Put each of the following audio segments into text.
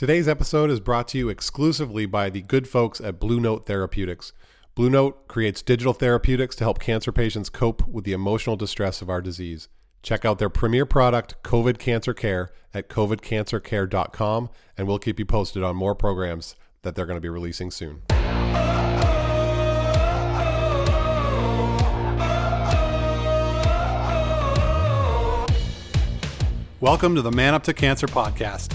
Today's episode is brought to you exclusively by the good folks at Blue Note Therapeutics. Blue Note creates digital therapeutics to help cancer patients cope with the emotional distress of our disease. Check out their premier product, COVID Cancer Care, at covidcancercare.com, and we'll keep you posted on more programs that they're going to be releasing soon. Welcome to the Man Up to Cancer podcast.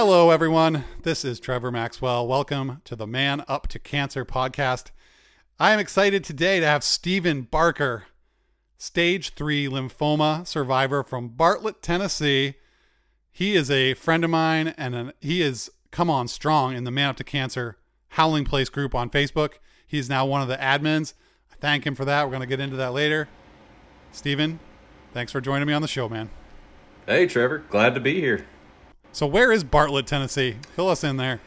Hello, everyone. This is Trevor Maxwell. Welcome to the Man Up to Cancer podcast. I am excited today to have Stephen Barker, stage three lymphoma survivor from Bartlett, Tennessee. He is a friend of mine and an, he is come on strong in the Man Up to Cancer Howling Place group on Facebook. He's now one of the admins. I thank him for that. We're going to get into that later. Stephen, thanks for joining me on the show, man. Hey, Trevor. Glad to be here. So, where is Bartlett, Tennessee? Fill us in there.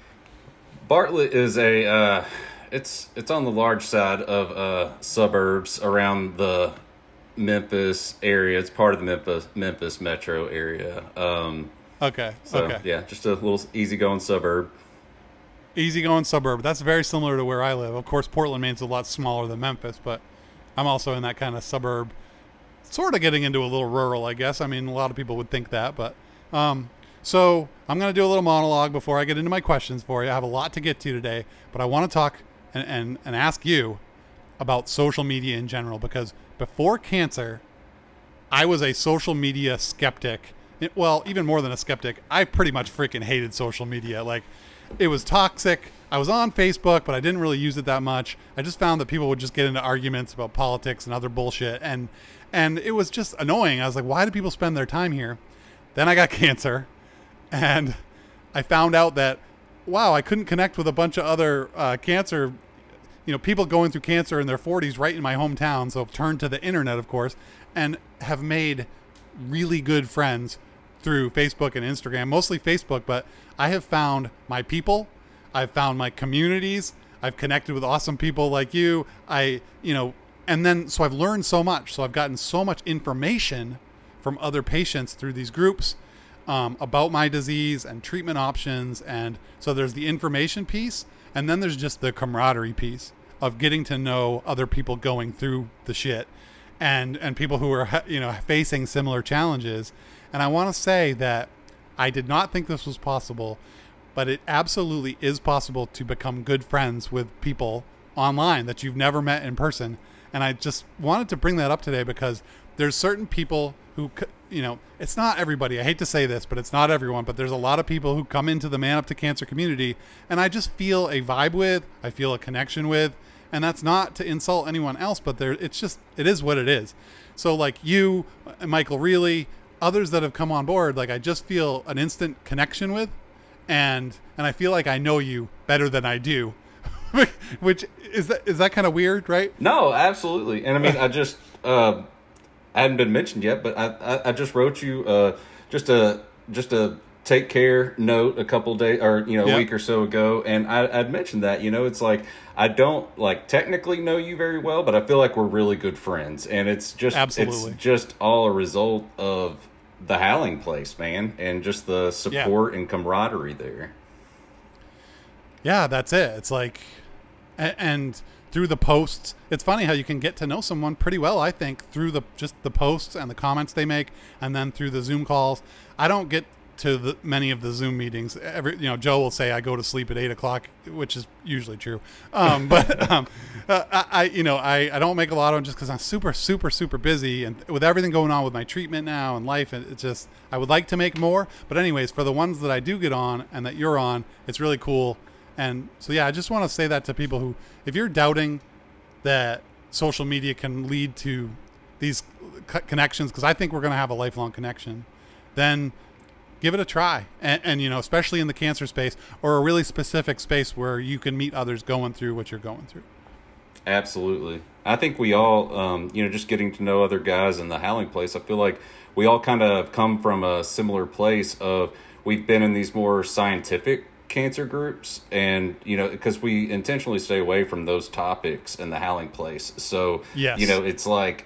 Bartlett is a uh, it's it's on the large side of uh, suburbs around the Memphis area. It's part of the Memphis Memphis metro area. Um, Okay. so okay. yeah, just a little easygoing suburb. Easygoing suburb. That's very similar to where I live. Of course, Portland, Maine's a lot smaller than Memphis, but I'm also in that kind of suburb, sort of getting into a little rural, I guess. I mean, a lot of people would think that, but um, so I'm going to do a little monologue before I get into my questions for you. I have a lot to get to today, but I want to talk and, and, and ask you about social media in general because before cancer, I was a social media skeptic. It- well, even more than a skeptic, I pretty much freaking hated social media. Like, it was toxic. I was on Facebook, but I didn't really use it that much. I just found that people would just get into arguments about politics and other bullshit, and and it was just annoying. I was like, why do people spend their time here? Then I got cancer, and I found out that wow, I couldn't connect with a bunch of other uh, cancer you know, people going through cancer in their 40s right in my hometown. So I've turned to the internet, of course, and have made really good friends through Facebook and Instagram, mostly Facebook, but I have found my people. I've found my communities. I've connected with awesome people like you. I, you know, and then so I've learned so much. So I've gotten so much information from other patients through these groups um, about my disease and treatment options. And so there's the information piece, and then there's just the camaraderie piece of getting to know other people going through the shit and and people who are you know facing similar challenges. And I want to say that I did not think this was possible, but it absolutely is possible to become good friends with people online that you've never met in person. And I just wanted to bring that up today because there's certain people who, you know, it's not everybody. I hate to say this, but it's not everyone. But there's a lot of people who come into the Man Up to Cancer community, and I just feel a vibe with, I feel a connection with, and that's not to insult anyone else, but there, it's just, it is what it is. So like you, Michael Reilly, others that have come on board, like I just feel an instant connection with, and and I feel like I know you better than I do, which is that is that kind of weird, right? No, absolutely. And I mean, I just uh, I hadn't been mentioned yet, but I I, I just wrote you uh, just a just a take care note a couple days or you know a Yeah. week or so ago, and I, I'd mentioned that you know it's like I don't like technically know you very well, but I feel like we're really good friends, and it's just Absolutely. it's just all a result of the Howling Place, man, and just the support and camaraderie there. Yeah, that's it. It's like, a- and through the posts, it's funny how you can get to know someone pretty well. I think through the just the posts and the comments they make, and then through the Zoom calls. I don't get to the many of the Zoom meetings. Every you know, Joe will say I go to sleep at eight o'clock, which is usually true. Um, but um, uh, I, you know, I, I don't make a lot of them just because I'm super, super, super busy, and with everything going on with my treatment now and life, and it's just I would like to make more. But anyways, for the ones that I do get on and that you're on, it's really cool. And so yeah, I just want to say that to people who, if you're doubting that social media can lead to these co- connections, because I think we're going to have a lifelong connection, then give it a try. And, and you know, especially in the cancer space or a really specific space where you can meet others going through what you're going through. Absolutely. I think we all, um, you know, just getting to know other guys in the howling place, I feel like we all kind of come from a similar place of we've been in these more scientific cancer groups and you know because we intentionally stay away from those topics in the howling place. So Yes. you know it's like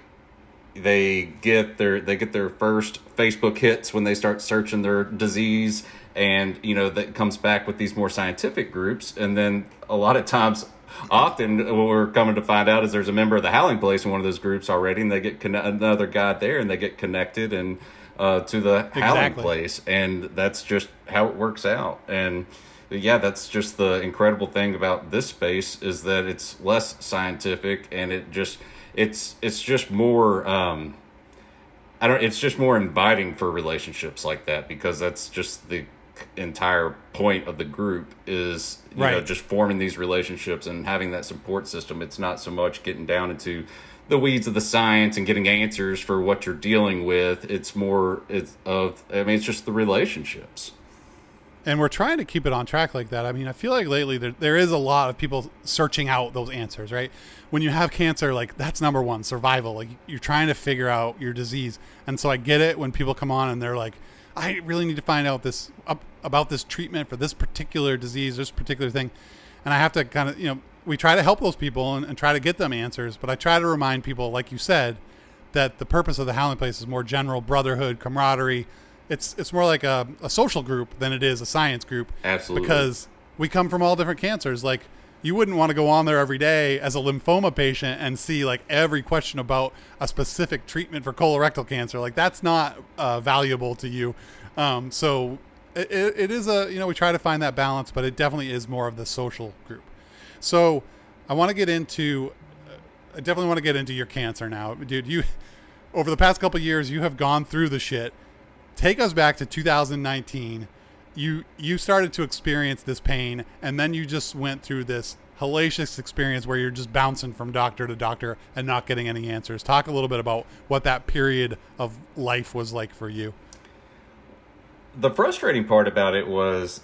they get their they get their first facebook hits when they start searching their disease and you know that comes back with these more scientific groups. And then a lot of times often what we're coming to find out is there's a member of the howling place in one of those groups already and they get conne- another guy there and they get connected and uh, to the howling place. And that's just how it works out. And yeah that's just the incredible thing about this space is that it's less scientific and it just it's it's just more um i don't it's just more inviting for relationships like that because that's just the entire point of the group is you know Right. just forming these relationships and having that support system. It's not so much getting down into the weeds of the science and getting answers for what you're dealing with. It's more it's of i mean it's just the relationships and we're trying to keep it on track like that. I mean, I feel like lately there, there is a lot of people searching out those answers, right? When you have cancer, like that's number one, survival. Like you're trying to figure out your disease, and so I get it when people come on and they're like, "I really need to find out this up, about this treatment for this particular disease, this particular thing," and I have to kind of, you know, we try to help those people and, and try to get them answers, but I try to remind people, like you said, that the purpose of the Howling Place is more general brotherhood, camaraderie. It's it's more like a, a social group than it is a science group. Absolutely. Because we come from all different cancers. Like you wouldn't want to go on there every day as a lymphoma patient and see like every question about a specific treatment for colorectal cancer. Like that's not uh, valuable to you. Um, so it, it it is a you know we try to find that balance, but it definitely is more of the social group. So I want to get into I definitely want to get into your cancer now, dude. You over the past couple years, you have gone through the shit. Take us back to 2019. You you started to experience this pain, and then you just went through this hellacious experience where you're just bouncing from doctor to doctor and not getting any answers. Talk a little bit about what that period of life was like for you. the frustrating part about it was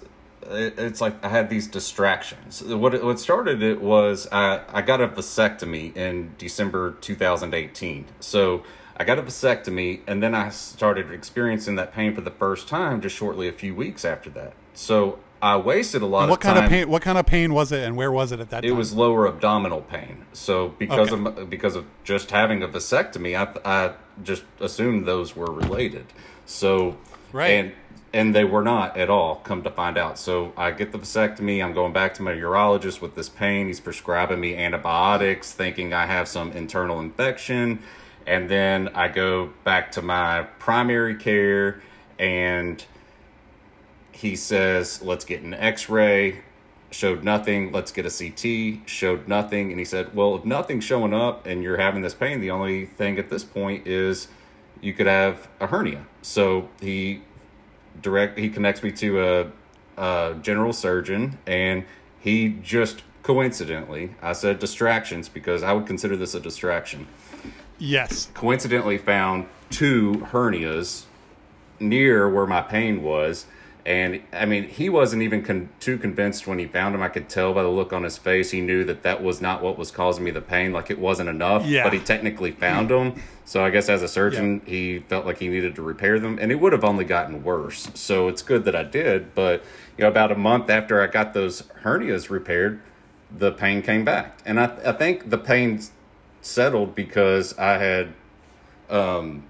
it's like I had these distractions. What it, what started it was I I got a vasectomy in December 2018. So I got a vasectomy and then I started experiencing that pain for the first time just shortly a few weeks after that. So I wasted a lot What of kind time. of pain? What kind of pain was it, and where was it at that time? It time? was lower abdominal pain. So because Okay. of because of just having a vasectomy, I I just assumed those were related. So Right. and and they were not at all. Come to find out, so I get the vasectomy. I'm going back to my urologist with this pain. He's prescribing me antibiotics, thinking I have some internal infection, and then I go back to my primary care and he says, let's get an x-ray. Showed nothing. Let's get a ct showed nothing. And he said well if nothing's showing up and you're having this pain the only thing at this point is you could have a hernia. So he direct he connects me to a, a general surgeon and he just coincidentally i said distractions because i would consider this a distraction yes. coincidentally found two hernias near where my pain was. And I mean, he wasn't even con- too convinced when he found him. I could tell by the look on his face. He knew that that was not what was causing me the pain. Like it wasn't enough. Yeah. But he technically found them. So I guess as a surgeon, he felt like he needed to repair them, and it would have only gotten worse. So it's good that I did. But you know, about a month after I got those hernias repaired, the pain came back, and I I think the pain settled because I had um,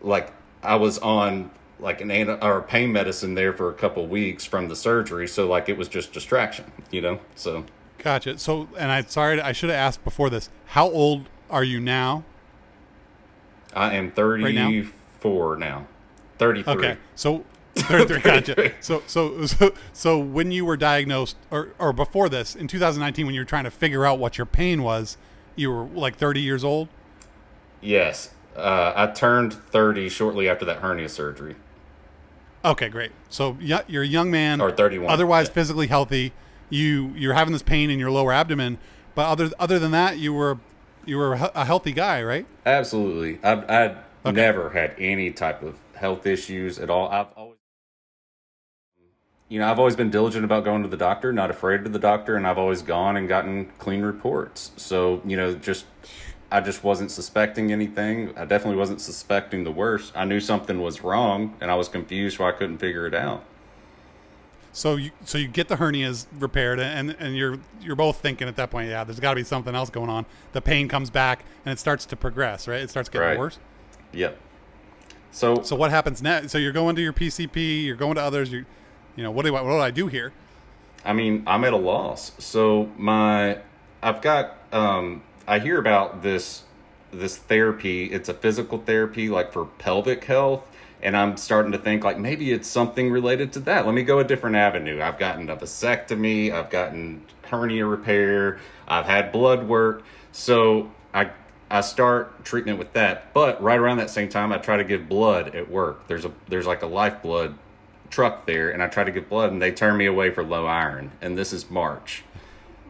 like I was on like an ana- or pain medicine there for a couple weeks from the surgery, so like it was just distraction, you know. So Gotcha. So, and I sorry, I should have asked before this. How old are you now? I am now? thirty four now, thirty three. Okay, so 33. Gotcha. So, so, so, so when you were diagnosed, or or before this, in 2019, when you were trying to figure out what your pain was, you were like 30 years old. Yes, uh, I turned thirty shortly after that hernia surgery. Okay, great. So yeah, you're a young man, Or 31, otherwise yeah. physically healthy. You you're having this pain in your lower abdomen, but other other than that, you were you were a healthy guy, right? Absolutely, I'd, I'd never had any type of health issues at all. I've you know, I've always been diligent about going to the doctor, not afraid of the doctor, and I've always gone and gotten clean reports. So, you know, just I just wasn't suspecting anything. I definitely wasn't suspecting the worst. I knew something was wrong, and I was confused why I couldn't figure it out. So you so you get the hernias repaired, and and you're you're both thinking at that point, yeah, there's got to be something else going on. The pain comes back, and it starts to progress, right? It starts getting Right. worse. Yep. So, So what happens next? So you're going to your PCP, you're going to others. You, you know, what do I, what do I do here? I mean, I'm at a loss. So my, I've got, um, I hear about this, this therapy. It's a physical therapy, like for pelvic health, and I'm starting to think like maybe it's something related to that. Let me go a different avenue. I've gotten a vasectomy. I've gotten hernia repair. I've had blood work. So I. I start treatment with that, but right around that same time, I try to give blood at work. There's a there's like a lifeblood truck there and I try to get blood and they turn me away for low iron. And this is March.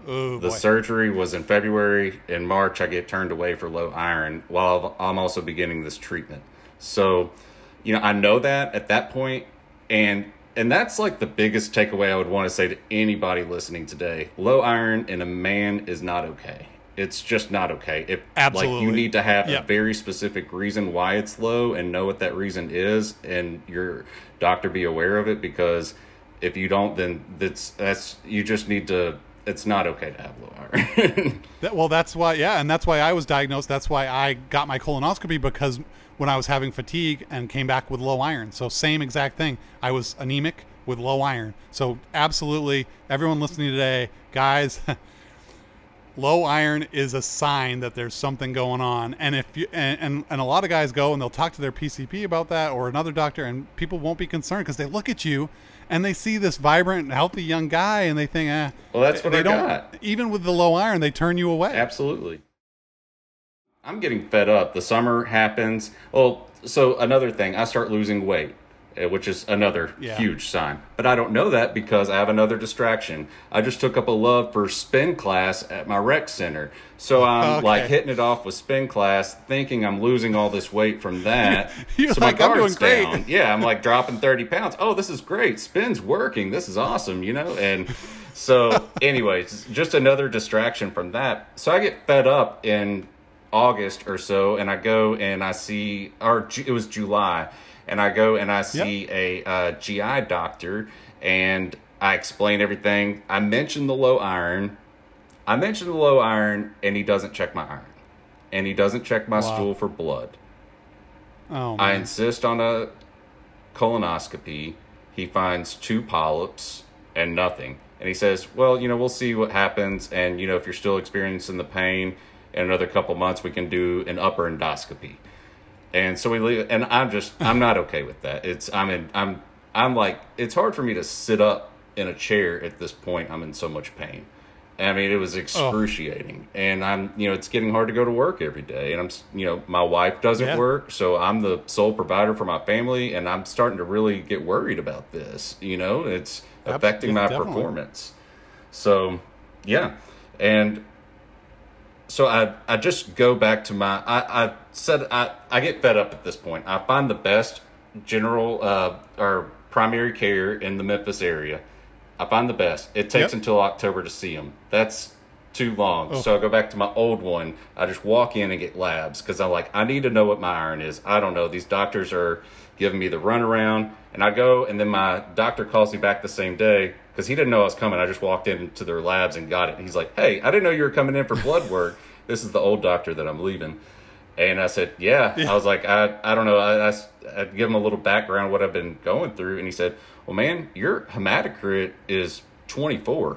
Oh The boy. surgery was in February. In March, I get turned away for low iron while I'm also beginning this treatment. So, you know, I know that at that point, and and that's like the biggest takeaway I would want to say to anybody listening today. Low iron in a man is not okay. It's just not okay. If like you need to have Yeah. a very specific reason why it's low and know what that reason is, and your doctor be aware of it because if you don't, then that's that's you just need to. It's not okay to have low iron. That, well, that's why, yeah, and that's why I was diagnosed. That's why I got my colonoscopy because when I was having fatigue and came back with low iron. So same exact thing. I was anemic with low iron. So absolutely, everyone listening today, guys, low iron is a sign that there's something going on. And if you and, and and a lot of guys go and they'll talk to their PCP about that or another doctor, and people won't be concerned because they look at you. And they see this vibrant, healthy young guy, and they think, eh. Well, that's what they I don't. got. Even with the low iron, they turn you away. Absolutely. I'm getting fed up. The summer happens. Well, so another thing, I start losing weight, Uh, which is another Yeah. huge sign. But I don't know that because I have another distraction. I just took up a love for spin class at my rec center. So I'm Okay. like hitting it off with spin class, thinking I'm losing all this weight from that. You're so like, my "I'm guard's doing great." down. Yeah, I'm like dropping 30 pounds. Oh, this is great. Spin's working. This is awesome, you know? And so, anyways, just another distraction from that. So I get fed up in August or so, and I go and I see, or it was July, and I go and I see a uh, GI doctor, and I explain everything. I mention the low iron. I mention the low iron, and he doesn't check my iron, and he doesn't check my Wow. stool for blood. Oh, I insist on a colonoscopy. He finds two polyps and nothing. And he says, Well, you know, we'll see what happens. And, you know, if you're still experiencing the pain in another couple months, we can do an upper endoscopy. And so we leave, and I'm just, I'm not okay with that. It's, I'm in, I'm, I'm like, it's hard for me to sit up in a chair at this point. I'm in so much pain. I mean, it was oh. excruciating, and I'm, you know, it's getting hard to go to work every day, and i'm you know, my wife doesn't Yeah. work, so I'm the sole provider for my family, and I'm starting to really get worried about this. You know, it's affecting yeah, my definitely. performance. So, yeah, and so I I just go back to my I, I said I, I get fed up at this point. I find the best general uh, or primary care in the Memphis area. I find the best. It takes Yep. until October to see them. That's too long. So I go back to my old one. I just walk in and get labs because I'm like I need to know what my iron is. I don't know. These doctors are giving me the runaround, and I go and then my doctor calls me back the same day because he didn't know I was coming. I just walked into their labs and got it. He's like, "Hey, I didn't know you were coming in for blood work. this is the old doctor that I'm leaving." And I said, "Yeah." I was like, "I, I don't know." I, I, I'd give him a little background what I've been going through, and he said, "Well, man, your hematocrit is 24,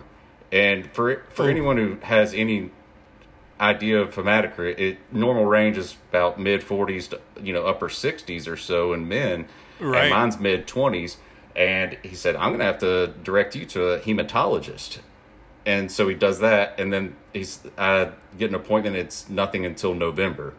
and for for Ooh. anyone who has any idea of hematocrit, it normal range is about mid 40s to you know upper 60s or so in men, Right. and mine's mid 20s." And he said, "I'm going to have to direct you to a hematologist." And so he does that, and then he's I get an appointment. It's nothing until November.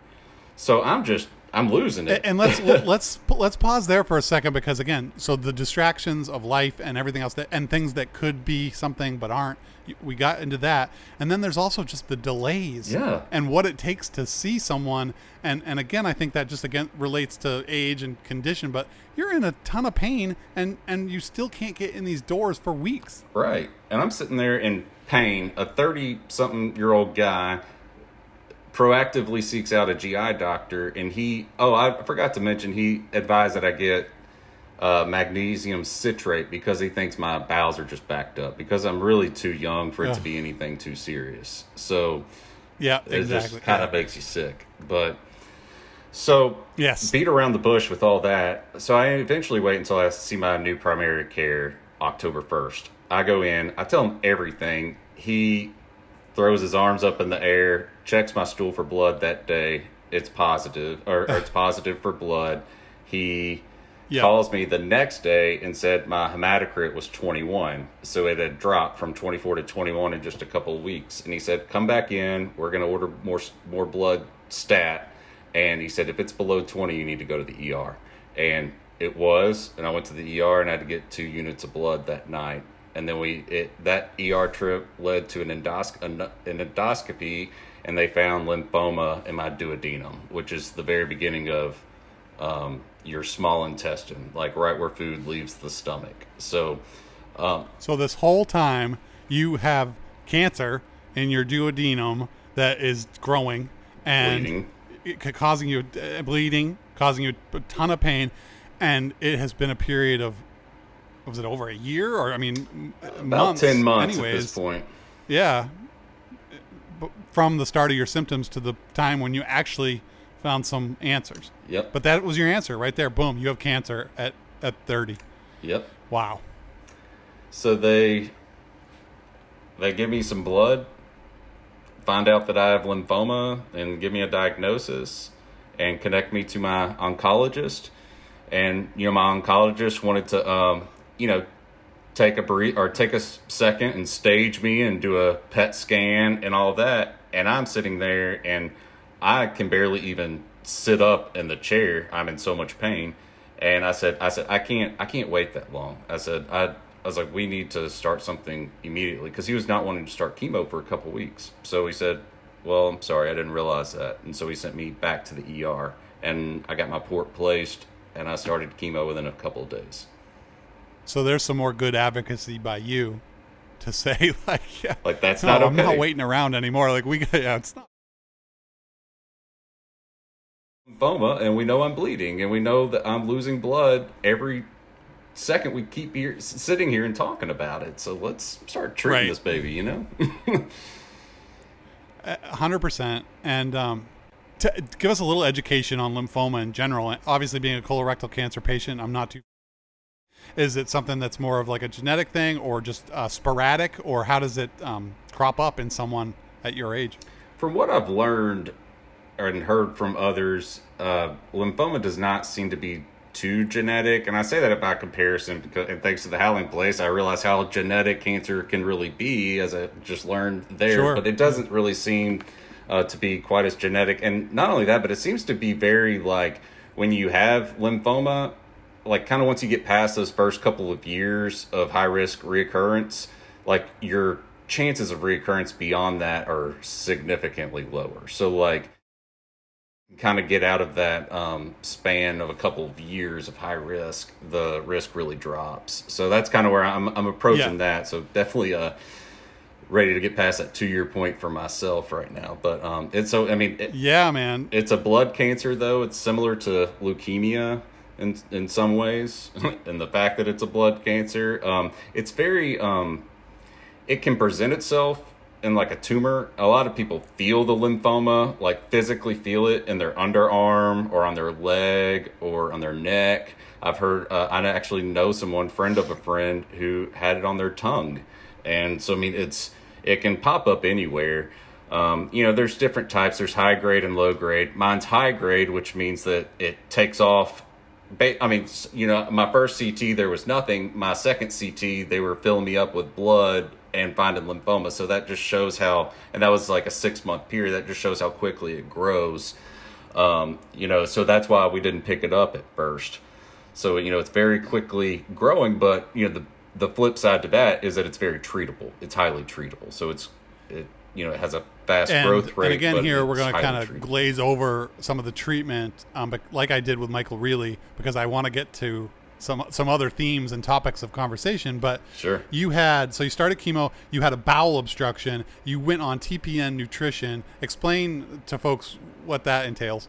So I'm just I'm losing it. and let's let's let's pause there for a second because again, so the distractions of life and everything else that and things that could be something but aren't. We got into that, and then there's also just the delays, Yeah. and what it takes to see someone. And and again, I think that just again relates to age and condition. But you're in a ton of pain, and and you still can't get in these doors for weeks. Right. And I'm sitting there in pain. A 30 something year old guy proactively seeks out a GI doctor, and he, oh, I forgot to mention, he advised that I get uh, magnesium citrate because he thinks my bowels are just backed up because I'm really too young for it to be anything too serious. So Yeah, it exactly. just kind of makes you sick. But so Yes. beat around the bush with all that. So I eventually wait until I see my new primary care October 1st. I go in, I tell him everything. He throws his arms up in the air, checks my stool for blood that day. It's positive, or, or it's positive for blood. He Yeah. calls me the next day and said my hematocrit was 21. So it had dropped from 24 to 21 in just a couple of weeks. And he said, come back in. We're going to order more, more blood stat. And he said, if it's below 20, you need to go to the ER. And it was. And I went to the ER and I had to get two units of blood that night. And then we, it, that ER trip led to an, endos- an, an endoscopy and they found lymphoma in my duodenum, which is the very beginning of um, your small intestine, like right where food leaves the stomach. So, um, So this whole time you have cancer in your duodenum that is growing and Bleeding. causing you uh, bleeding, causing you a ton of pain, and it has been a period of was it over a year or I mean about months, 10 months anyways. at this point. Yeah, from the start of your symptoms to the time when you actually found some answers. Yep. But that was your answer right there. Boom, you have cancer at at 30. Yep. Wow. So they they give me some blood, find out that I have lymphoma, and give me a diagnosis, and connect me to my oncologist. And you know, my oncologist wanted to, um, you know, take a brief or take a second and stage me and do a PET scan and all that. And I'm sitting there and I can barely even sit up in the chair. I'm in so much pain. And I said, I said, I can't, I can't wait that long. I said, I, I was like, we need to start something immediately because he was not wanting to start chemo for a couple weeks. So he said, well, I'm sorry, I didn't realize that. And so he sent me back to the ER and I got my port placed and I started chemo within a couple of days. So there's some more good advocacy by you to say like, yeah, Like that's no, not okay. I'm not waiting around anymore. Like we, got- yeah, it's not. Lymphoma and we know I'm bleeding and we know that I'm losing blood every second we keep here sitting here and talking about it. So let's start treating Right. this baby, you know? hundred percent. And um, to give us a little education on lymphoma in general. Obviously, being a colorectal cancer patient, I'm not too. Is it something that's more of like a genetic thing, or just uh, sporadic, or how does it um, crop up in someone at your age? from what I've learned and heard from others, uh, lymphoma does not seem to be too genetic. And I say that by comparison because, and thanks to the Howling Place, I realize how genetic cancer can really be as I just learned there. Sure. But it doesn't really seem uh, to be quite as genetic. And not only that, but it seems to be very like when you have lymphoma, like kind of once you get past those first couple of years of high risk reoccurrence, like your chances of reoccurrence beyond that are significantly lower. So like kind of get out of that um, span of a couple of years of high risk, the risk really drops. So that's kind of where I'm I'm approaching Yeah. that. So definitely uh ready to get past that two year point for myself right now. But um it's so I mean it, Yeah, man. it's a blood cancer, though. It's similar to leukemia in in some ways, and the fact that it's a blood cancer, um, it's very. Um, it can present itself in like a tumor. A lot of people feel the lymphoma, like physically feel it in their underarm or on their leg or on their neck. I've heard. Uh, I actually know someone, friend of a friend, who had it on their tongue, and so I mean, it's it can pop up anywhere. Um, you know, there's different types. There's high grade and low grade. Mine's high grade, which means that it takes off. Ba- I mean, you know, my first CT there was nothing. My second CT they were filling me up with blood and finding lymphoma. So that just shows how, and that was like a six month period. That just shows how quickly it grows. Um, you know, so that's why we didn't pick it up at first. So you know, it's very quickly growing, but you know the the flip side to that is that it's very treatable. It's highly treatable. So it's it you know it has a fast and, growth rate. and again, here we're going to kind of glaze over some of the treatment, um, but like I did with Michael Reilly, because I want to get to some some other themes and topics of conversation. But Sure. you had so you started chemo, you had a bowel obstruction, you went on TPN nutrition. Explain to folks what that entails.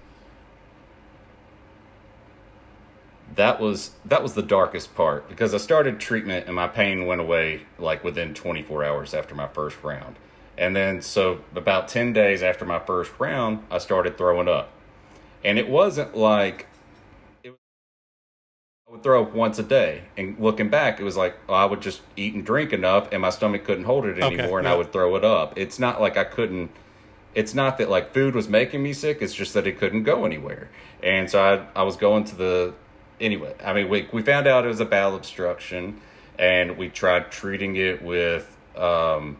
that was that was the darkest part because I started treatment and my pain went away like within 24 hours after my first round. And then so about 10 days after my first round, I started throwing up. And it wasn't like I would throw up once a day. And looking back, it was like I would just eat and drink enough and my stomach couldn't hold it Okay, anymore and yeah. I would throw it up. It's not like I couldn't it's not that like food was making me sick it's just that it couldn't go anywhere and so i, I was going to the anyway i mean we, we found out it was a bowel obstruction and we tried treating it with um,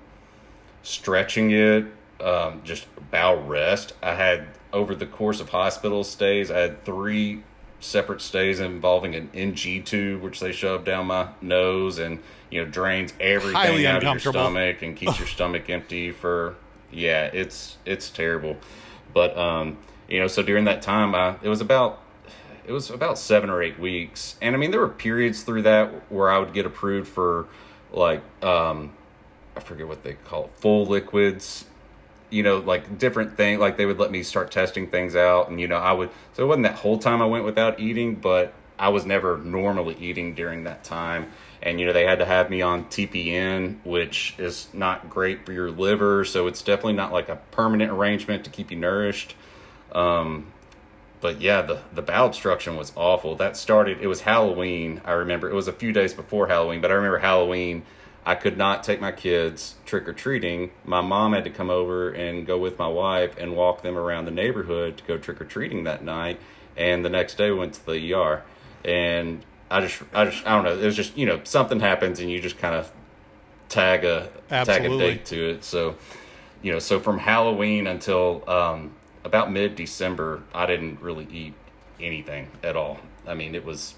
stretching it um, just bowel rest i had over the course of hospital stays i had three separate stays involving an ng tube which they shove down my nose and you know drains everything Highly out of your stomach and keeps your stomach empty for yeah it's it's terrible. But um you know so during that time i it was about it was about seven or eight weeks. And i mean there were periods through that where i would get approved for like um i forget what they call it full liquids you know like different thing like they would let me start testing things out and you know i would so it wasn't that whole time i went without eating but i was never normally eating during that time and you know they had to have me on tpn which is not great for your liver so it's definitely not like a permanent arrangement to keep you nourished um but yeah, the the bowel obstruction was awful. That started. It was Halloween. I remember it was a few days before Halloween, but I remember Halloween. I could not take my kids trick or treating. My mom had to come over and go with my wife and walk them around the neighborhood to go trick or treating that night. And the next day we went to the ER, and I just, I just, I don't know. It was just you know something happens and you just kind of tag a tag a date to it. So you know, so from Halloween until um, about mid December, I didn't really eat anything at all. I mean, it was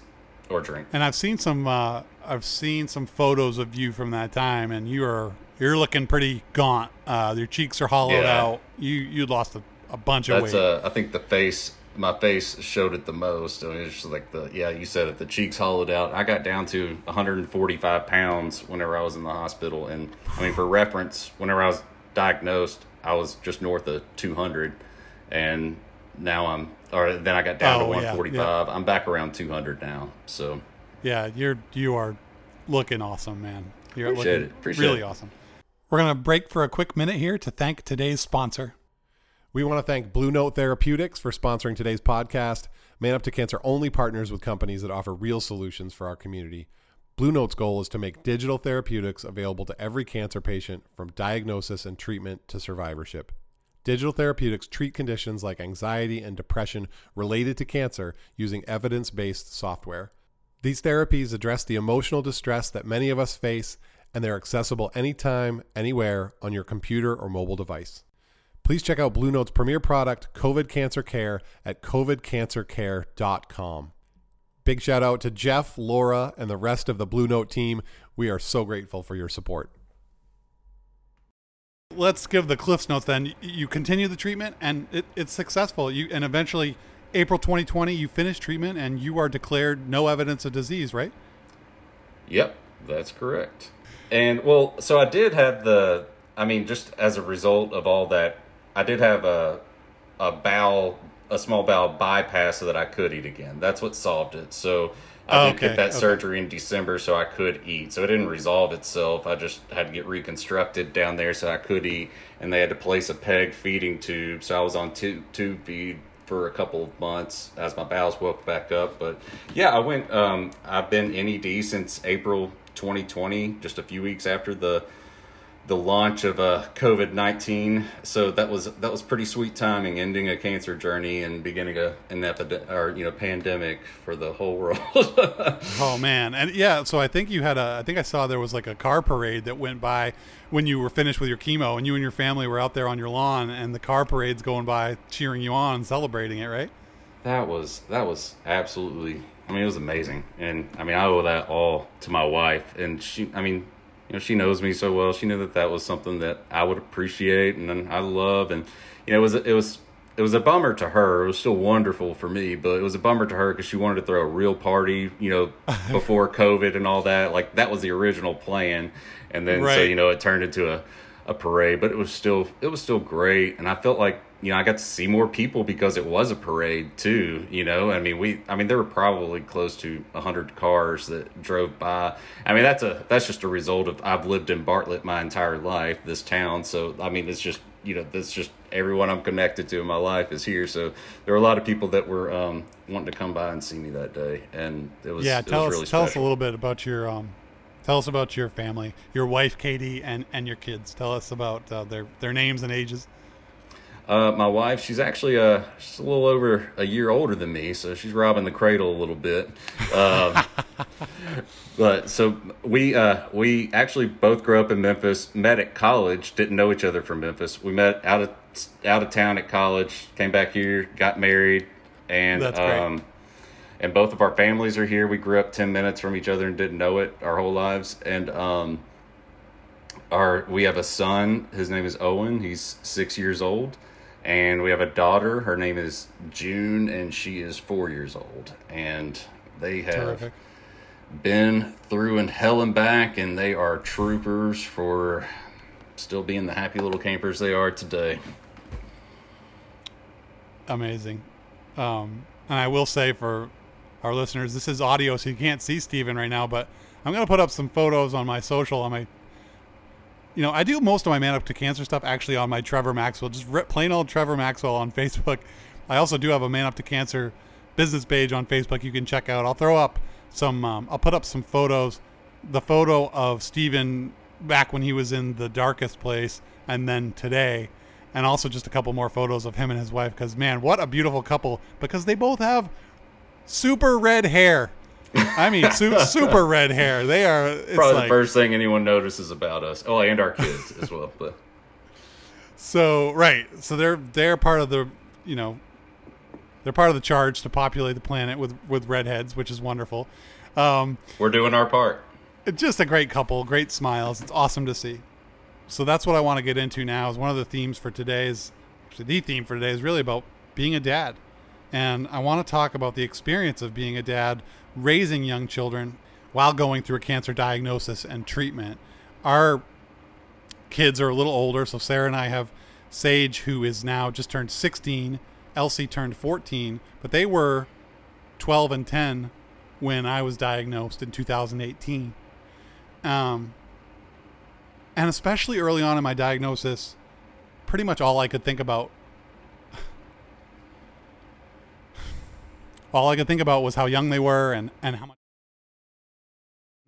or drink. And I've seen some uh, I've seen some photos of you from that time, and you are you're looking pretty gaunt. Uh, your cheeks are hollowed Yeah. out. You you lost a, a bunch of That's weight. uh, I think the face, my face showed it the most. I mean, it's just like the yeah, you said it. The cheeks hollowed out. I got down to 145 pounds whenever I was in the hospital, and I mean, for reference, whenever I was diagnosed, I was just north of 200, and now I'm or then I got down Oh, to yeah, 145. I'm back around 200 now. So yeah, you're you are looking awesome, man. You're Appreciate looking it. Appreciate really it. awesome. We're gonna break for a quick minute here to thank today's sponsor. We want to thank Blue Note Therapeutics for sponsoring today's podcast. Man Up to Cancer only partners with companies that offer real solutions for our community. Blue Note's goal is to make digital therapeutics available to every cancer patient from diagnosis and treatment to survivorship. Digital therapeutics treat conditions like anxiety and depression related to cancer using evidence based software. These therapies address the emotional distress that many of us face, and they're accessible anytime, anywhere on your computer or mobile device. Please check out Blue Note's premier product, COVID Cancer Care, at covidcancercare.com. Big shout out to Jeff, Laura, and the rest of the Blue Note team. We are so grateful for your support. Let's give the Cliffs notes. Then you continue the treatment, and it, it's successful. You and eventually, April 2020, you finished treatment, and you are declared no evidence of disease. Right? Yep, that's correct. And well, so I did have the. I mean, just as a result of all that, I did have a a bowel, a small bowel bypass, so that I could eat again. That's what solved it. So I did Okay, get that okay. surgery in December, so I could eat. So it didn't resolve itself. I just had to get reconstructed down there, so I could eat. And they had to place a peg feeding tube, so I was on tube tube feed for a couple of months as my bowels woke back up. But yeah, I went. Um, I've been NED since April 2020, just a few weeks after the the launch of uh, COVID nineteen. So that was that was pretty sweet timing, ending a cancer journey and beginning a an epidemic or you know pandemic for the whole world. Oh man, and yeah, so I think you had a. I think I saw there was like a car parade that went by when you were finished with your chemo, and you and your family were out there on your lawn, and the car parade's going by, cheering you on, and celebrating it, right? That was that was absolutely. I mean, it was amazing, and I mean, I owe that all to my wife, and she. I mean, you know, she knows me so well. She knew that that was something that I would appreciate and I love, and you know, it was it was it was a bummer to her. It was still wonderful for me, but it was a bummer to her because she wanted to throw a real party, you know, before COVID and all that. Like that was the original plan, and then right. so you know it turned into a a parade. But it was still it was still great, and I felt like you know, I got to see more people because it was a parade too. You know, I mean, we, I mean, there were probably close to hundred cars that drove by. I mean, that's a that's just a result of I've lived in Bartlett my entire life, this town. So I mean, it's just you know, that's just everyone I'm connected to in my life is here. So there were a lot of people that were um, wanting to come by and see me that day, and it was yeah. It tell was us really tell special. us a little bit about your um, tell us about your family, your wife Katie, and and your kids. Tell us about uh, their their names and ages. Uh, my wife, she's actually uh, she's a little over a year older than me, so she's robbing the cradle a little bit. Uh, but so we uh, we actually both grew up in Memphis, met at college, didn't know each other from Memphis. We met out of out of town at college, came back here, got married, and um, and both of our families are here. We grew up ten minutes from each other and didn't know it our whole lives, and um, our we have a son. His name is Owen. He's six years old and we have a daughter. Her name is June, and she is four years old. And they have Terrific. been through and hell and back, and they are troopers for still being the happy little campers they are today. Amazing. Um, and I will say for our listeners, this is audio, so you can't see Steven right now, but I'm going to put up some photos on my social, on my. You know, I do most of my man up to cancer stuff actually on my Trevor Maxwell, just rip, plain old Trevor Maxwell on Facebook. I also do have a man up to cancer business page on Facebook you can check out. I'll throw up some, um, I'll put up some photos. The photo of Steven back when he was in the darkest place and then today and also just a couple more photos of him and his wife because man what a beautiful couple because they both have super red hair i mean su- super red hair they are it's Probably like, the first thing anyone notices about us. Oh, and our kids as well. But so right so they're they're part of the you know they're part of the charge to populate the planet with with redheads which is wonderful um we're doing our part. it's just a great couple, great smiles. It's awesome to see. So that's what I want to get into now. Is one of the themes for today's, actually the theme for today is really about being a dad, and I want to talk about the experience of being a dad, raising young children while going through a cancer diagnosis and treatment. Our kids are a little older, so Sarah and I have Sage, who is now just turned 16. Elsie turned 14, but they were 12 and 10 when I was diagnosed in 2018. Um, and especially early on in my diagnosis, pretty much all I could think about, all I could think about was how young they were and, and how much,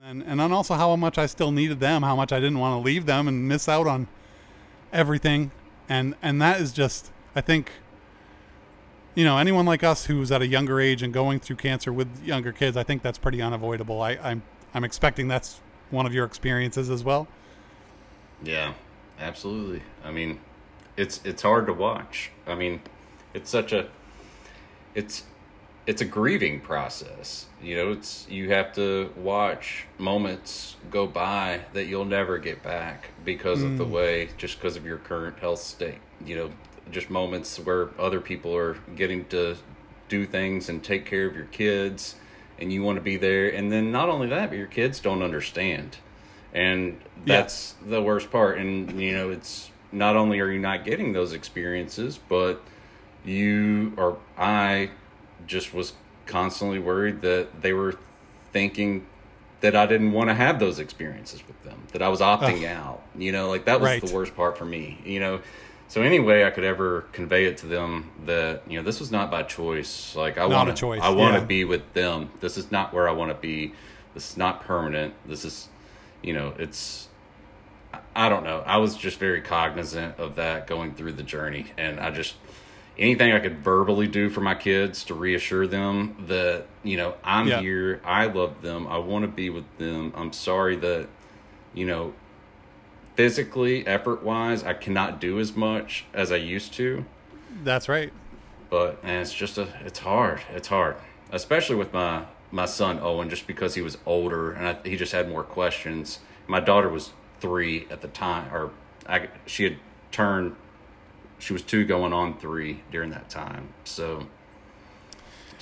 and, and then also how much I still needed them, how much I didn't want to leave them and miss out on everything. And, and that is just, I think, you know, anyone like us who's at a younger age and going through cancer with younger kids, I think that's pretty unavoidable. I, I'm, I'm expecting that's one of your experiences as well. Yeah, absolutely. I mean, it's it's hard to watch. I mean, it's such a it's it's a grieving process. You know, it's you have to watch moments go by that you'll never get back because of the hmm. way just because of your current health state. You know, just moments where other people are getting to do things and take care of your kids and you want to be there. And then not only that but your kids don't understand. And that's the worst part. And you know it's not only are you not getting those experiences but you or i just was constantly worried that they were thinking that i didn't want to have those experiences with them that i was opting out you know like that was Right. the worst part for me you know so any way i could ever convey it to them that you know this was not by choice like i want choice, i want to yeah. be with them this is not where i want to be this is not permanent this is you know it's I don't know. I was just very cognizant of that going through the journey, and I just anything I could verbally do for my kids to reassure them that you know I'm Yeah. here, I love them, I want to be with them. I'm sorry that you know physically, effort wise, I cannot do as much as I used to That's right. but and it's just a it's hard it's hard especially with my my son owen just because he was older and I, he just had more questions my daughter was three at the time or I, she had turned she was two going on three during that time so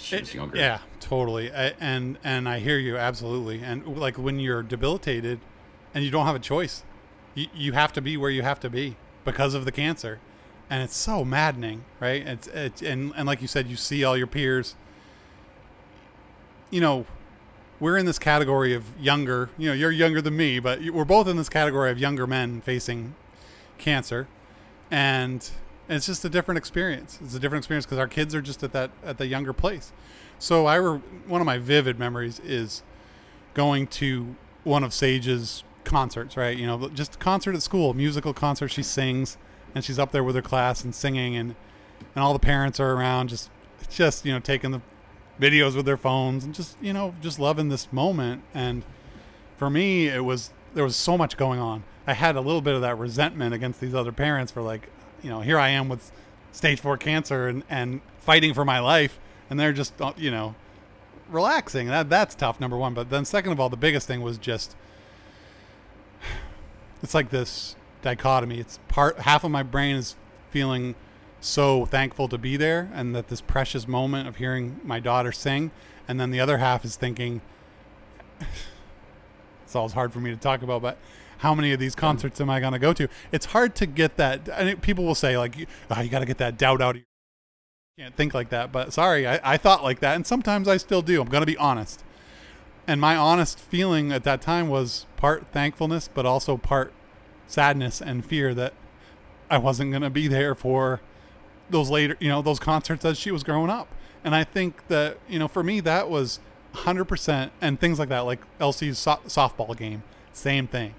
she was younger Yeah, totally. I, and and I hear you absolutely. And like when you're debilitated, and you don't have a choice, you you have to be where you have to be because of the cancer, and it's so maddening, right? It's it's and and like you said, you see all your peers. You know, we're in this category of younger. You know, you're younger than me, but we're both in this category of younger men facing cancer, and it's just a different experience. It's a different experience because our kids are just at that at the younger place. So I re- one of my vivid memories is going to one of Sage's concerts, right? You know, just concert at school, musical concert. She sings and she's up there with her class and singing, and and all the parents are around, just just you know taking the videos with their phones and just you know just loving this moment. And for me, it was there was so much going on. I had a little bit of that resentment against these other parents for like, you know, here I am with stage four cancer and and fighting for my life, and they're just uh, you know relaxing. That that's tough. Number one, but then second of all, the biggest thing was just it's like this dichotomy. It's part half of my brain is feeling so thankful to be there and that this precious moment of hearing my daughter sing, and then the other half is thinking it's always hard for me to talk about, but how many of these concerts am I going to go to? It's hard to get that. I mean, people will say like, oh, you got to get that doubt out of your can't think like that. But sorry, I, I thought like that, and sometimes I still do. I'm going to be honest. And my honest feeling at that time was part thankfulness, but also part sadness and fear that I wasn't going to be there for those later, you know, those concerts as she was growing up. And I think that, you know, for me, that was 100% and things like that, like Elsie's so- softball game, same thing.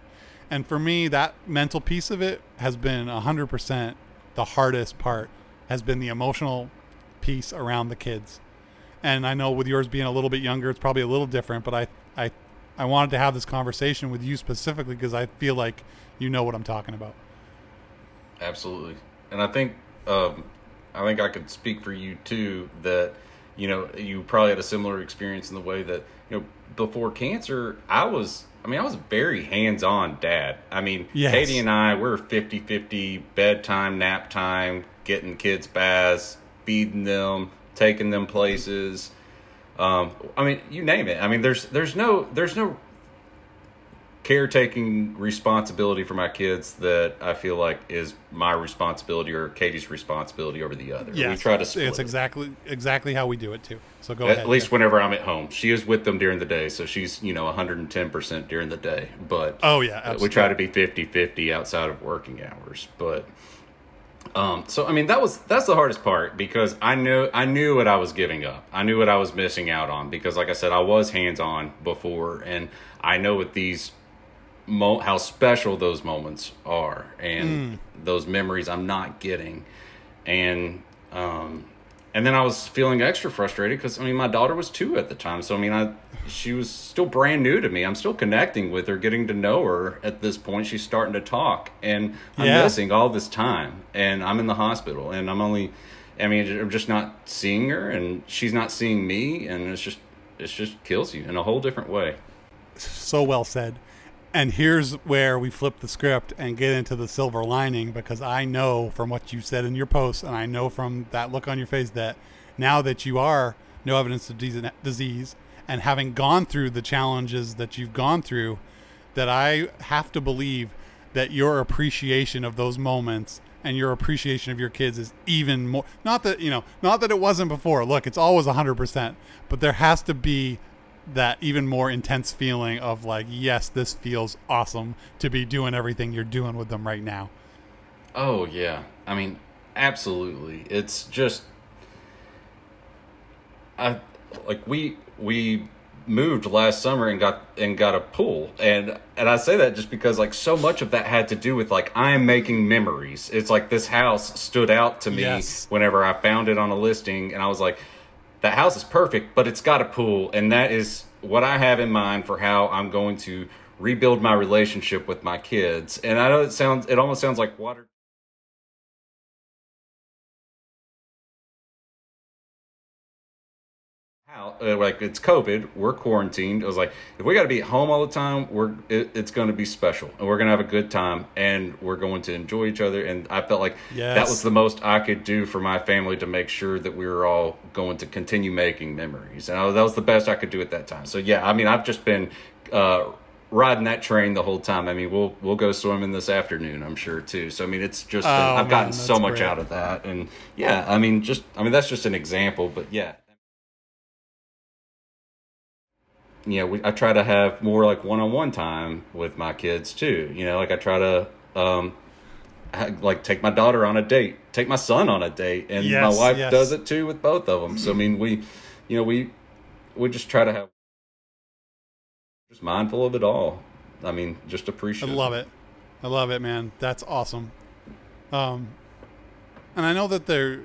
And for me, that mental piece of it has been 100% the hardest part, has been the emotional piece around the kids. And I know with yours being a little bit younger, it's probably a little different, but I, I, I wanted to have this conversation with you specifically because I feel like you know what I'm talking about. Absolutely, and I think um, I think I could speak for you too. That you know you probably had a similar experience in the way that you know before cancer, I was. I mean, I was a very hands-on dad. I mean, Yes. Katie and I, we're 50-50 bedtime, nap time, getting kids baths, feeding them, taking them places. Um, I mean, you name it. I mean, there's there's no there's no caretaking responsibility for my kids that I feel like is my responsibility or Katie's responsibility over the other. Yeah, we try to split. It's exactly exactly how we do it too. So go ahead. At ahead. least yeah. whenever I'm at home, she is with them during the day, so she's you know 110 percent during the day. But Oh yeah, uh, absolutely. we try to be 50-50 outside of working hours. But um, so I mean that was that's the hardest part because I knew I knew what I was giving up. I knew what I was missing out on because, like I said, I was hands on before, and I know what these mo- how special those moments are and those memories I'm not getting, and um, and then I was feeling extra frustrated because I mean my daughter was two at the time, so I mean I she was still brand new to me. I'm still connecting with her, getting to know her at this point. She's starting to talk, and I'm Yeah. missing all this time, and I'm in the hospital, and I'm only. I mean, I'm just not seeing her, and she's not seeing me, and it's just, it just kills you in a whole different way. so well said. And here's where we flip the script and get into the silver lining because I know from what you said in your post, and I know from that look on your face that now that you are no evidence of disease and having gone through the challenges that you've gone through, that I have to believe that your appreciation of those moments and your appreciation of your kids is even more not that you know not that it wasn't before. Look it's always 100% but there has to be that even more intense feeling of like yes this feels awesome to be doing everything you're doing with them right now Oh yeah. I mean, absolutely. It's just I like we we moved last summer and got and got a pool and and I say that just because like so much of that had to do with like I'm making memories. It's like this house stood out to me Yes. whenever I found it on a listing and I was like that house is perfect but it's got a pool and that is what I have in mind for how I'm going to rebuild my relationship with my kids. And I know it sounds it almost sounds like water how uh, like it's COVID, we're quarantined. It was like if we got to be at home all the time, we're it, it's going to be special, and we're going to have a good time, and we're going to enjoy each other. And I felt like that was the most I could do for my family to make sure that we were all going to continue making memories, and I, that was the best I could do at that time. So yeah, I mean, I've just been. Uh, riding that train the whole time i mean we'll we'll go swimming this afternoon i'm sure too so i mean it's just Oh, i've gotten so much great. out of that and yeah i mean just i mean that's just an example but yeah you know, we, I try to have more like one-on-one time with my kids too. You know, like I try to um, ha- like take my daughter on a date, take my son on a date, and Yes, my wife yes. does it too with both of them. So I mean, we, you know, we we just try to have just mindful of it all. I mean, just appreciate. I love it. I love it, man. That's awesome. Um, and I know that they're,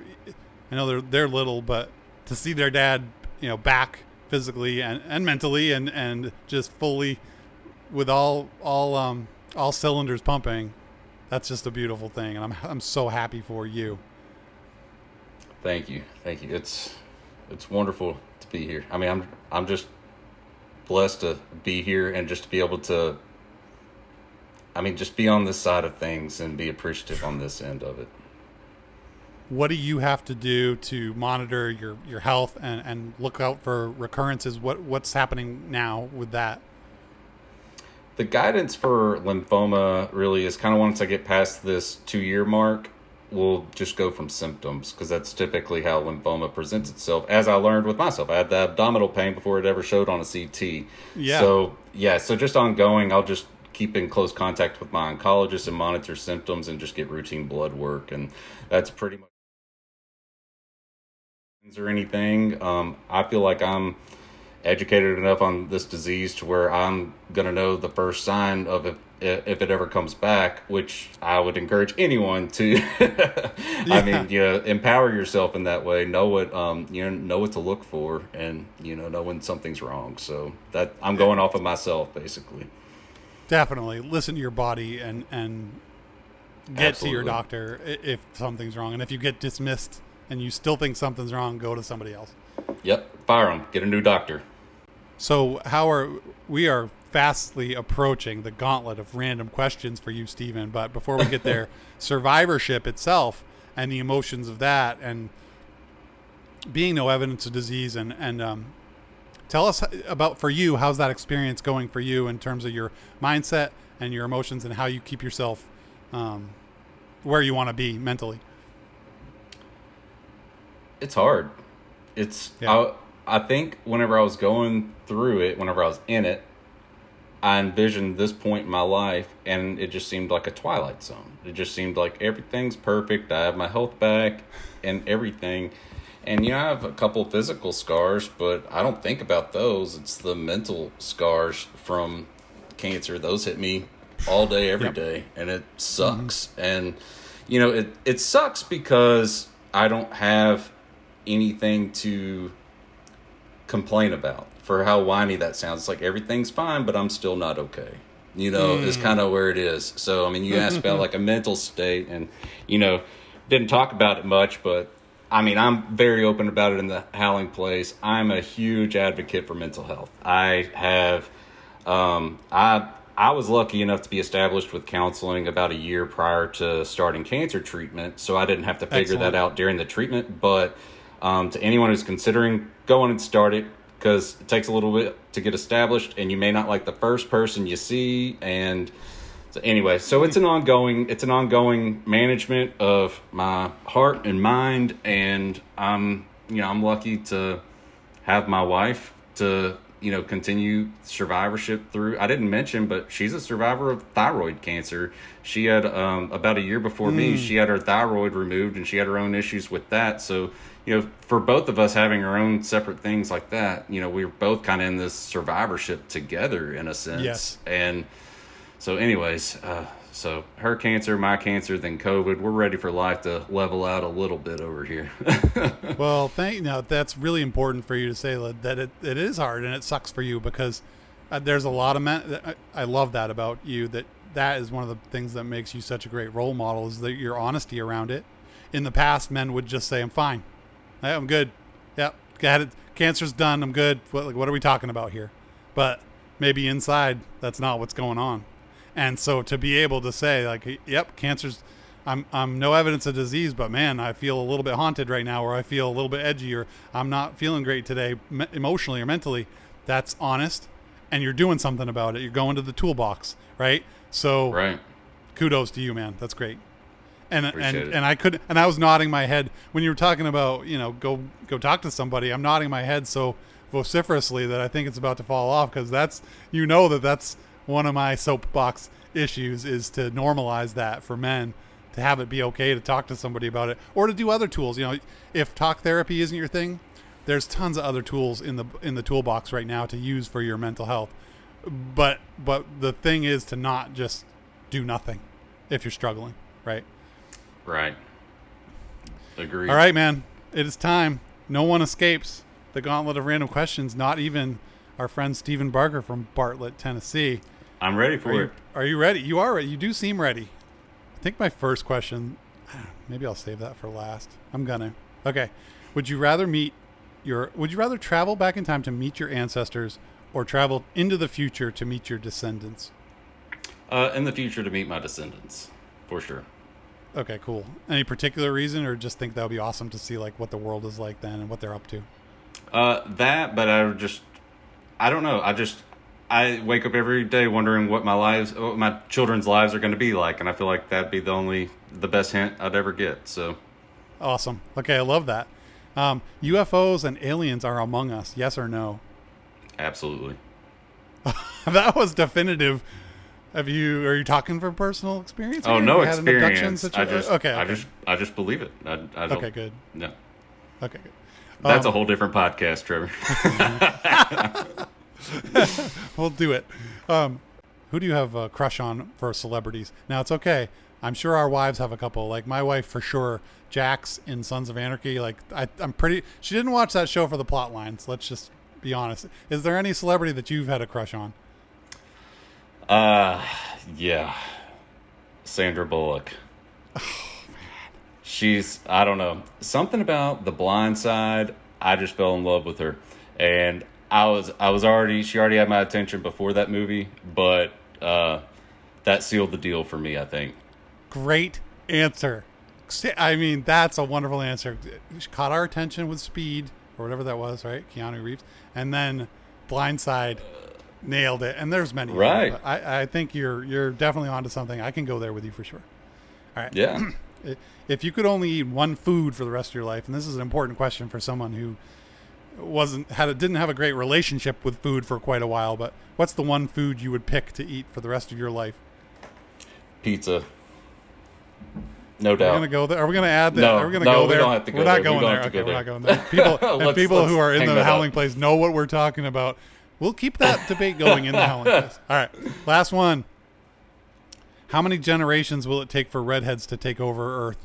I know they're they're little, but to see their dad, you know, back physically and, and mentally and and just fully with all all um all cylinders pumping, that's just a beautiful thing, and I'm I'm so happy for you. Thank you, thank you. It's it's wonderful to be here. I mean, I'm I'm just blessed to be here and just to be able to. I mean, just be on this side of things and be appreciative on this end of it. What do you have to do to monitor your your health and and look out for recurrences? What what's happening now with that? The guidance for lymphoma really is kind of once I get past this two year mark, we'll just go from symptoms because that's typically how lymphoma presents itself. As I learned with myself, I had the abdominal pain before it ever showed on a CT. Yeah. So, yeah, so just ongoing, I'll just keep in close contact with my oncologist and monitor symptoms and just get routine blood work. And that's pretty much or anything. Um, I feel like I'm educated enough on this disease to where I'm gonna know the first sign of if if it ever comes back, which I would encourage anyone to. I mean, you know, empower yourself in that way. Know what um you know know what to look for, and you know know when something's wrong. So that I'm going off of myself basically. Definitely listen to your body and and get to your doctor if something's wrong. And if you get dismissed and you still think something's wrong, go to somebody else. Yep, fire them. Get a new doctor. So how are we are fastly approaching the gauntlet of random questions for you, Stephen. But before we get there, survivorship itself and the emotions of that, and being no evidence of disease, and and um, tell us about for you how's that experience going for you in terms of your mindset and your emotions and how you keep yourself um, where you want to be mentally. It's hard. It's Yeah. I I think whenever I was going through it, whenever I was in it, I envisioned this point in my life and it just seemed like a twilight zone. It just seemed like everything's perfect. I have my health back and everything. And you know, I have a couple physical scars, but I don't think about those. It's the mental scars from cancer. Those hit me all day, every Yep. day, and it sucks. Mm-hmm. And you know, it it sucks because I don't have anything to complain about for how whiny that sounds. It's like everything's fine, but I'm still not okay. You know, is kind of where it is. So, I mean, you asked about like a mental state, and you know, didn't talk about it much, but I mean, I'm very open about it in the Howling Place. I'm a huge advocate for mental health. I have, um, I I was lucky enough to be established with counseling about a year prior to starting cancer treatment, so I didn't have to figure Excellent. that out during the treatment. But um, to anyone who's considering going and start it, because it takes a little bit to get established, and you may not like the first person you see, and so anyway, so it's an ongoing it's an ongoing management of my heart and mind, and I'm you know I'm lucky to have my wife to you know, continue survivorship through. I didn't mention, but she's a survivor of thyroid cancer. She had um, about a year before me. She had her thyroid removed, and she had her own issues with that. So, you know, for both of us having our own separate things like that, you know, we were both kind of in this survivorship together in a sense. Yes. And so, anyways, uh, so her cancer, my cancer, then COVID. We're ready for life to level out a little bit over here. Well, thank you. now that's really important for you to say that it, it is hard and it sucks for you because uh, there's a lot of men. I, I love that about you. That that is one of the things that makes you such a great role model is that your honesty around it. In the past, men would just say, "I'm fine, I'm good, yep, got it. Cancer's done. I'm good. What like what are we talking about here?" But maybe inside, that's not what's going on. And so to be able to say like, "Yep, cancer's." I'm I'm no evidence of disease, but man, I feel a little bit haunted right now, or I feel a little bit edgy, or I'm not feeling great today, me- emotionally or mentally. That's honest, and you're doing something about it. You're going to the toolbox, right? So right. kudos to you, man. That's great. And Appreciate and it. and I could and I was nodding my head when you were talking about you know go go talk to somebody. I'm nodding my head so vociferously that I think it's about to fall off because that's you know that that's one of my soapbox issues is to normalize that for men to have it be okay to talk to somebody about it or to do other tools. You know, if talk therapy isn't your thing, there's tons of other tools in the in the toolbox right now to use for your mental health. But but the thing is to not just do nothing if you're struggling, right? Right. Agreed. All right, man. It is time. No one escapes the gauntlet of random questions, not even our friend Stephen Barker from Bartlett, Tennessee. I'm ready for Are you, it. are you ready? You are ready. You do seem ready. I think my first question, maybe I'll save that for last. I'm gonna. Okay. Would you rather meet your? Would you rather travel back in time to meet your ancestors, or travel into the future to meet your descendants? Uh, in the future, to meet my descendants, for sure. Okay, cool. Any particular reason, or just think that would be awesome to see like what the world is like then and what they're up to? Uh, that, but I just, I don't know. I just, I wake up every day wondering what my lives, what my children's lives are going to be like, and I feel like that'd be the only, the best hint I'd ever get. So, Awesome. Okay, I love that. Um, UFOs and aliens are among us. Yes or no? absolutely. that was definitive. Have you? Are you talking from personal experience? Oh no Have you had an abduction experience. I situ- just, okay, I just, I just believe it. I, I don't. okay, good. No, Okay, good. that's Um, a whole different podcast, Trevor. We'll do it. Um, who do you have a crush on for celebrities? Now it's okay. I'm sure our wives have a couple. Like my wife for sure. Jax in Sons of Anarchy. Like I, I'm pretty. She didn't watch that show for the plot lines. Let's just be honest. Is there any celebrity that you've had a crush on? Uh, yeah. Sandra Bullock. She's, I don't know, something about the blind side. I just fell in love with her. And I was, I was already, she already had my attention before that movie, but, uh, that sealed the deal for me, I think. Great answer. I mean, that's a wonderful answer. She caught our attention with Speed or whatever that was, right? Keanu Reeves, and then Blindside nailed it. And there's many. Right. I, I think you're you're definitely onto something. I can go there with you for sure. All right. Yeah. If you could only eat one food for the rest of your life, and this is an important question for someone who wasn't had a, didn't have a great relationship with food for quite a while, but what's the one food you would pick to eat for the rest of your life? Pizza. No We're doubt. gonna go there. Are we gonna add that? No, are we gonna no, go we there? don't have to go we're not there. We going don't there. Okay, we're not going there. People and people who are in the howling place know what we're talking about. We'll keep that debate going in the place. All right, last one. How many generations will it take for redheads to take over Earth?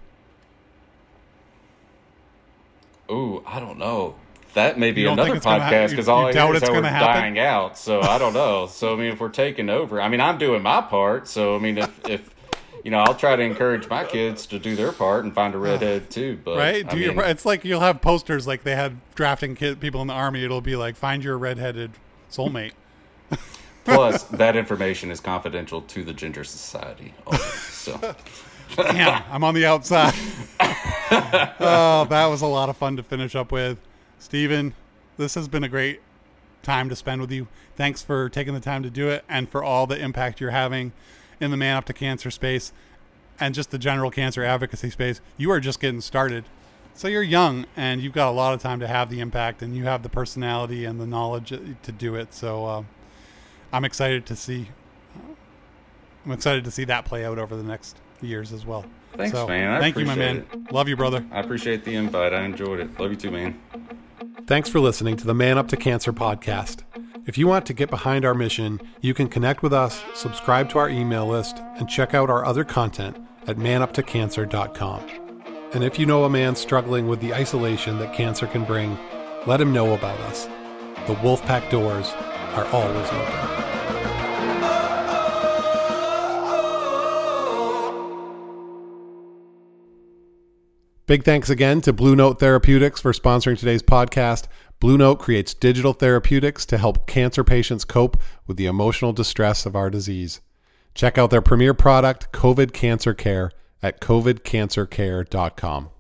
Ooh, I don't know. That may be You don't think another it's gonna ha- podcast because all I hear is it's how we're happen? dying out. So I don't know. So I mean, if we're taking over, I mean, I'm doing my part. So I mean, if if you know, I'll try to encourage my kids to do their part and find a redhead too. But Right? I Do your, it's like you'll have posters like they had drafting kid, people in the army. It'll be like find your redheaded soulmate. plus that information is confidential to the Ginger Society. Only, so Damn, I'm on the outside. oh, that was a lot of fun to finish up with. Steven, this has been a great time to spend with you. Thanks for taking the time to do it and for all the impact you're having in the Man Up to Cancer space and just the general cancer advocacy space. You are just getting started. So you're young and you've got a lot of time to have the impact, and you have the personality and the knowledge to do it. So uh, I'm excited to see. I'm excited to see that play out over the next years as well. Thanks, so, man. I thank you, my man. appreciate Love you, brother. I appreciate the invite. I enjoyed it. Love you too, man. Thanks for listening to the Man Up to Cancer podcast. If you want to get behind our mission, you can connect with us, subscribe to our email list, and check out our other content at manuptocancer.com. And if you know a man struggling with the isolation that cancer can bring, let him know about us. The Wolfpack doors are always open. Big thanks again to Blue Note Therapeutics for sponsoring today's podcast. Blue Note creates digital therapeutics to help cancer patients cope with the emotional distress of our disease. Check out their premier product, COVID Cancer Care, at covidcancercare.com.